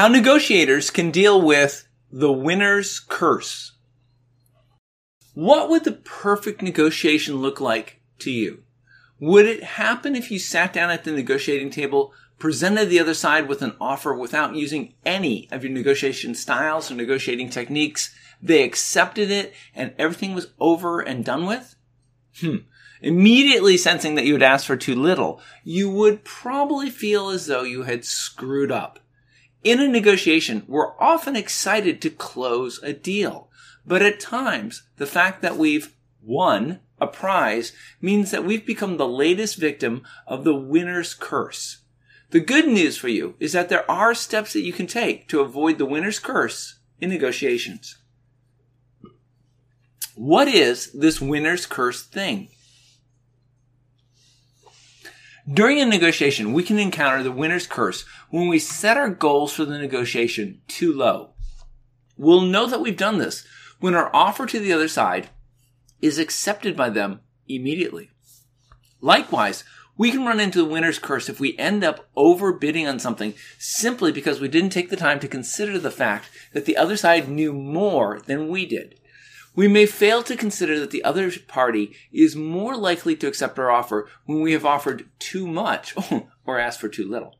How negotiators can deal with the winner's curse. What would the perfect negotiation look like to you? Would it happen if you sat down at the negotiating table, presented the other side with an offer without using any of your negotiation styles or negotiating techniques? They accepted it and everything was over and done with? Hmm. Immediately sensing that you had asked for too little, you would probably feel as though you had screwed up. In a negotiation, we're often excited to close a deal. But at times, the fact that we've won a prize means that we've become the latest victim of the winner's curse. The good news for you is that there are steps that you can take to avoid the winner's curse in negotiations. What is this winner's curse thing? During a negotiation, we can encounter the winner's curse when we set our goals for the negotiation too low. We'll know that we've done this when our offer to the other side is accepted by them immediately. Likewise, we can run into the winner's curse if we end up overbidding on something simply because we didn't take the time to consider the fact that the other side knew more than we did. We may fail to consider that the other party is more likely to accept our offer when we have offered too much or asked for too little.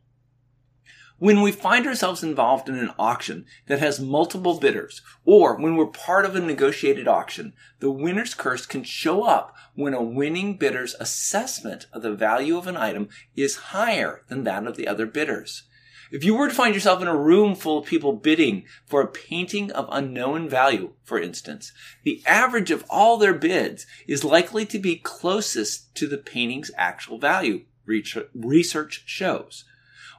When we find ourselves involved in an auction that has multiple bidders, or when we're part of a negotiated auction, the winner's curse can show up when a winning bidder's assessment of the value of an item is higher than that of the other bidders. If you were to find yourself in a room full of people bidding for a painting of unknown value, for instance, the average of all their bids is likely to be closest to the painting's actual value, research shows.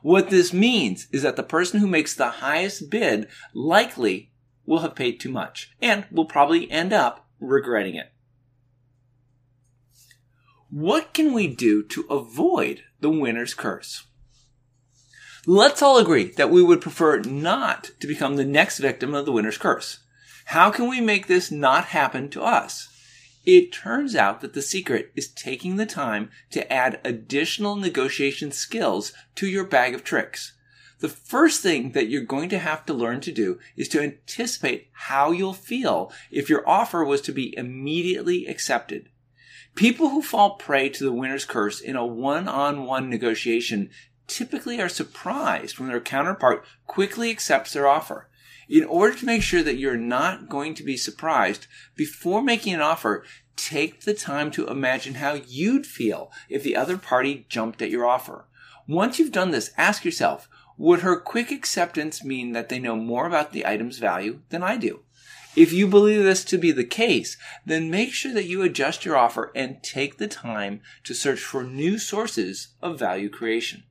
What this means is that the person who makes the highest bid likely will have paid too much and will probably end up regretting it. What can we do to avoid the winner's curse? Let's all agree that we would prefer not to become the next victim of the winner's curse. How can we make this not happen to us? It turns out that the secret is taking the time to add additional negotiation skills to your bag of tricks. The first thing that you're going to have to learn to do is to anticipate how you'll feel if your offer was to be immediately accepted. People who fall prey to the winner's curse in a one-on-one negotiation typically are surprised when their counterpart quickly accepts their offer. In order to make sure that you're not going to be surprised, before making an offer, take the time to imagine how you'd feel if the other party jumped at your offer. Once you've done this, ask yourself, would her quick acceptance mean that they know more about the item's value than I do? If you believe this to be the case, then make sure that you adjust your offer and take the time to search for new sources of value creation.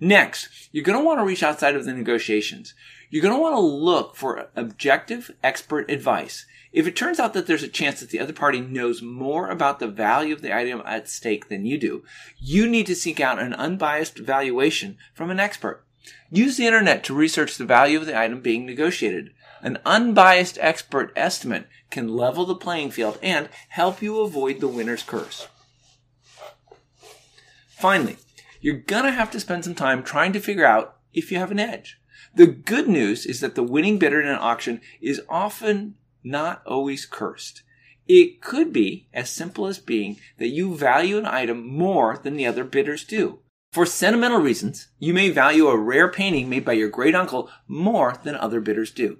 Next, you're going to want to reach outside of the negotiations. You're going to want to look for objective expert advice. If it turns out that there's a chance that the other party knows more about the value of the item at stake than you do, you need to seek out an unbiased valuation from an expert. Use the internet to research the value of the item being negotiated. An unbiased expert estimate can level the playing field and help you avoid the winner's curse. Finally, you're gonna have to spend some time trying to figure out if you have an edge. The good news is that the winning bidder in an auction is often not always cursed. It could be as simple as being that you value an item more than the other bidders do. For sentimental reasons, you may value a rare painting made by your great uncle more than other bidders do.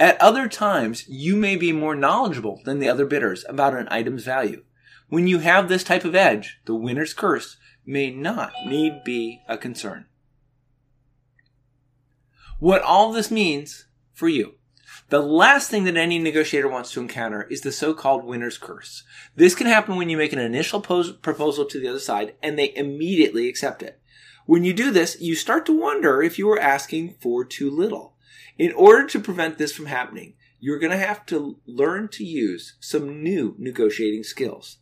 At other times, you may be more knowledgeable than the other bidders about an item's value. When you have this type of edge, the winner's curse may not need be a concern. What all this means for you. The last thing that any negotiator wants to encounter is the so-called winner's curse. This can happen when you make an initial pos- proposal to the other side and they immediately accept it. When you do this, you start to wonder if you are asking for too little. In order to prevent this from happening, you're going to have to learn to use some new negotiating skills.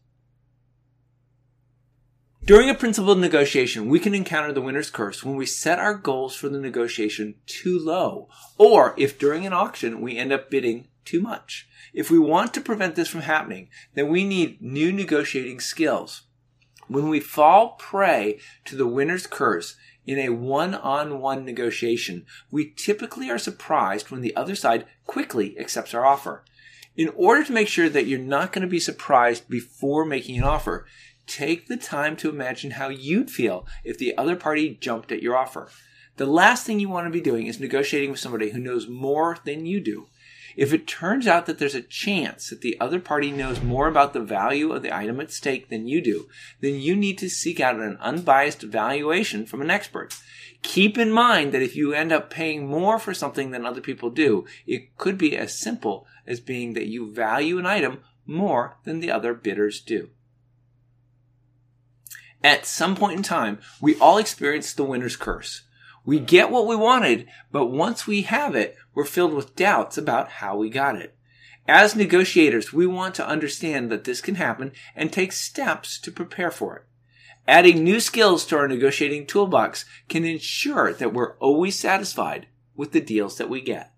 During a principled negotiation, we can encounter the winner's curse when we set our goals for the negotiation too low, or if during an auction we end up bidding too much. If we want to prevent this from happening, then we need new negotiating skills. When we fall prey to the winner's curse, In a one on one negotiation, we typically are surprised when the other side quickly accepts our offer. In order to make sure that you're not going to be surprised before making an offer, take the time to imagine how you'd feel if the other party jumped at your offer. The last thing you want to be doing is negotiating with somebody who knows more than you do. If it turns out that there's a chance that the other party knows more about the value of the item at stake than you do, then you need to seek out an unbiased valuation from an expert. Keep in mind that if you end up paying more for something than other people do, it could be as simple as being that you value an item more than the other bidders do. At some point in time, we all experience the winner's curse. We get what we wanted, but once we have it, we're filled with doubts about how we got it. As negotiators, we want to understand that this can happen and take steps to prepare for it. Adding new skills to our negotiating toolbox can ensure that we're always satisfied with the deals that we get.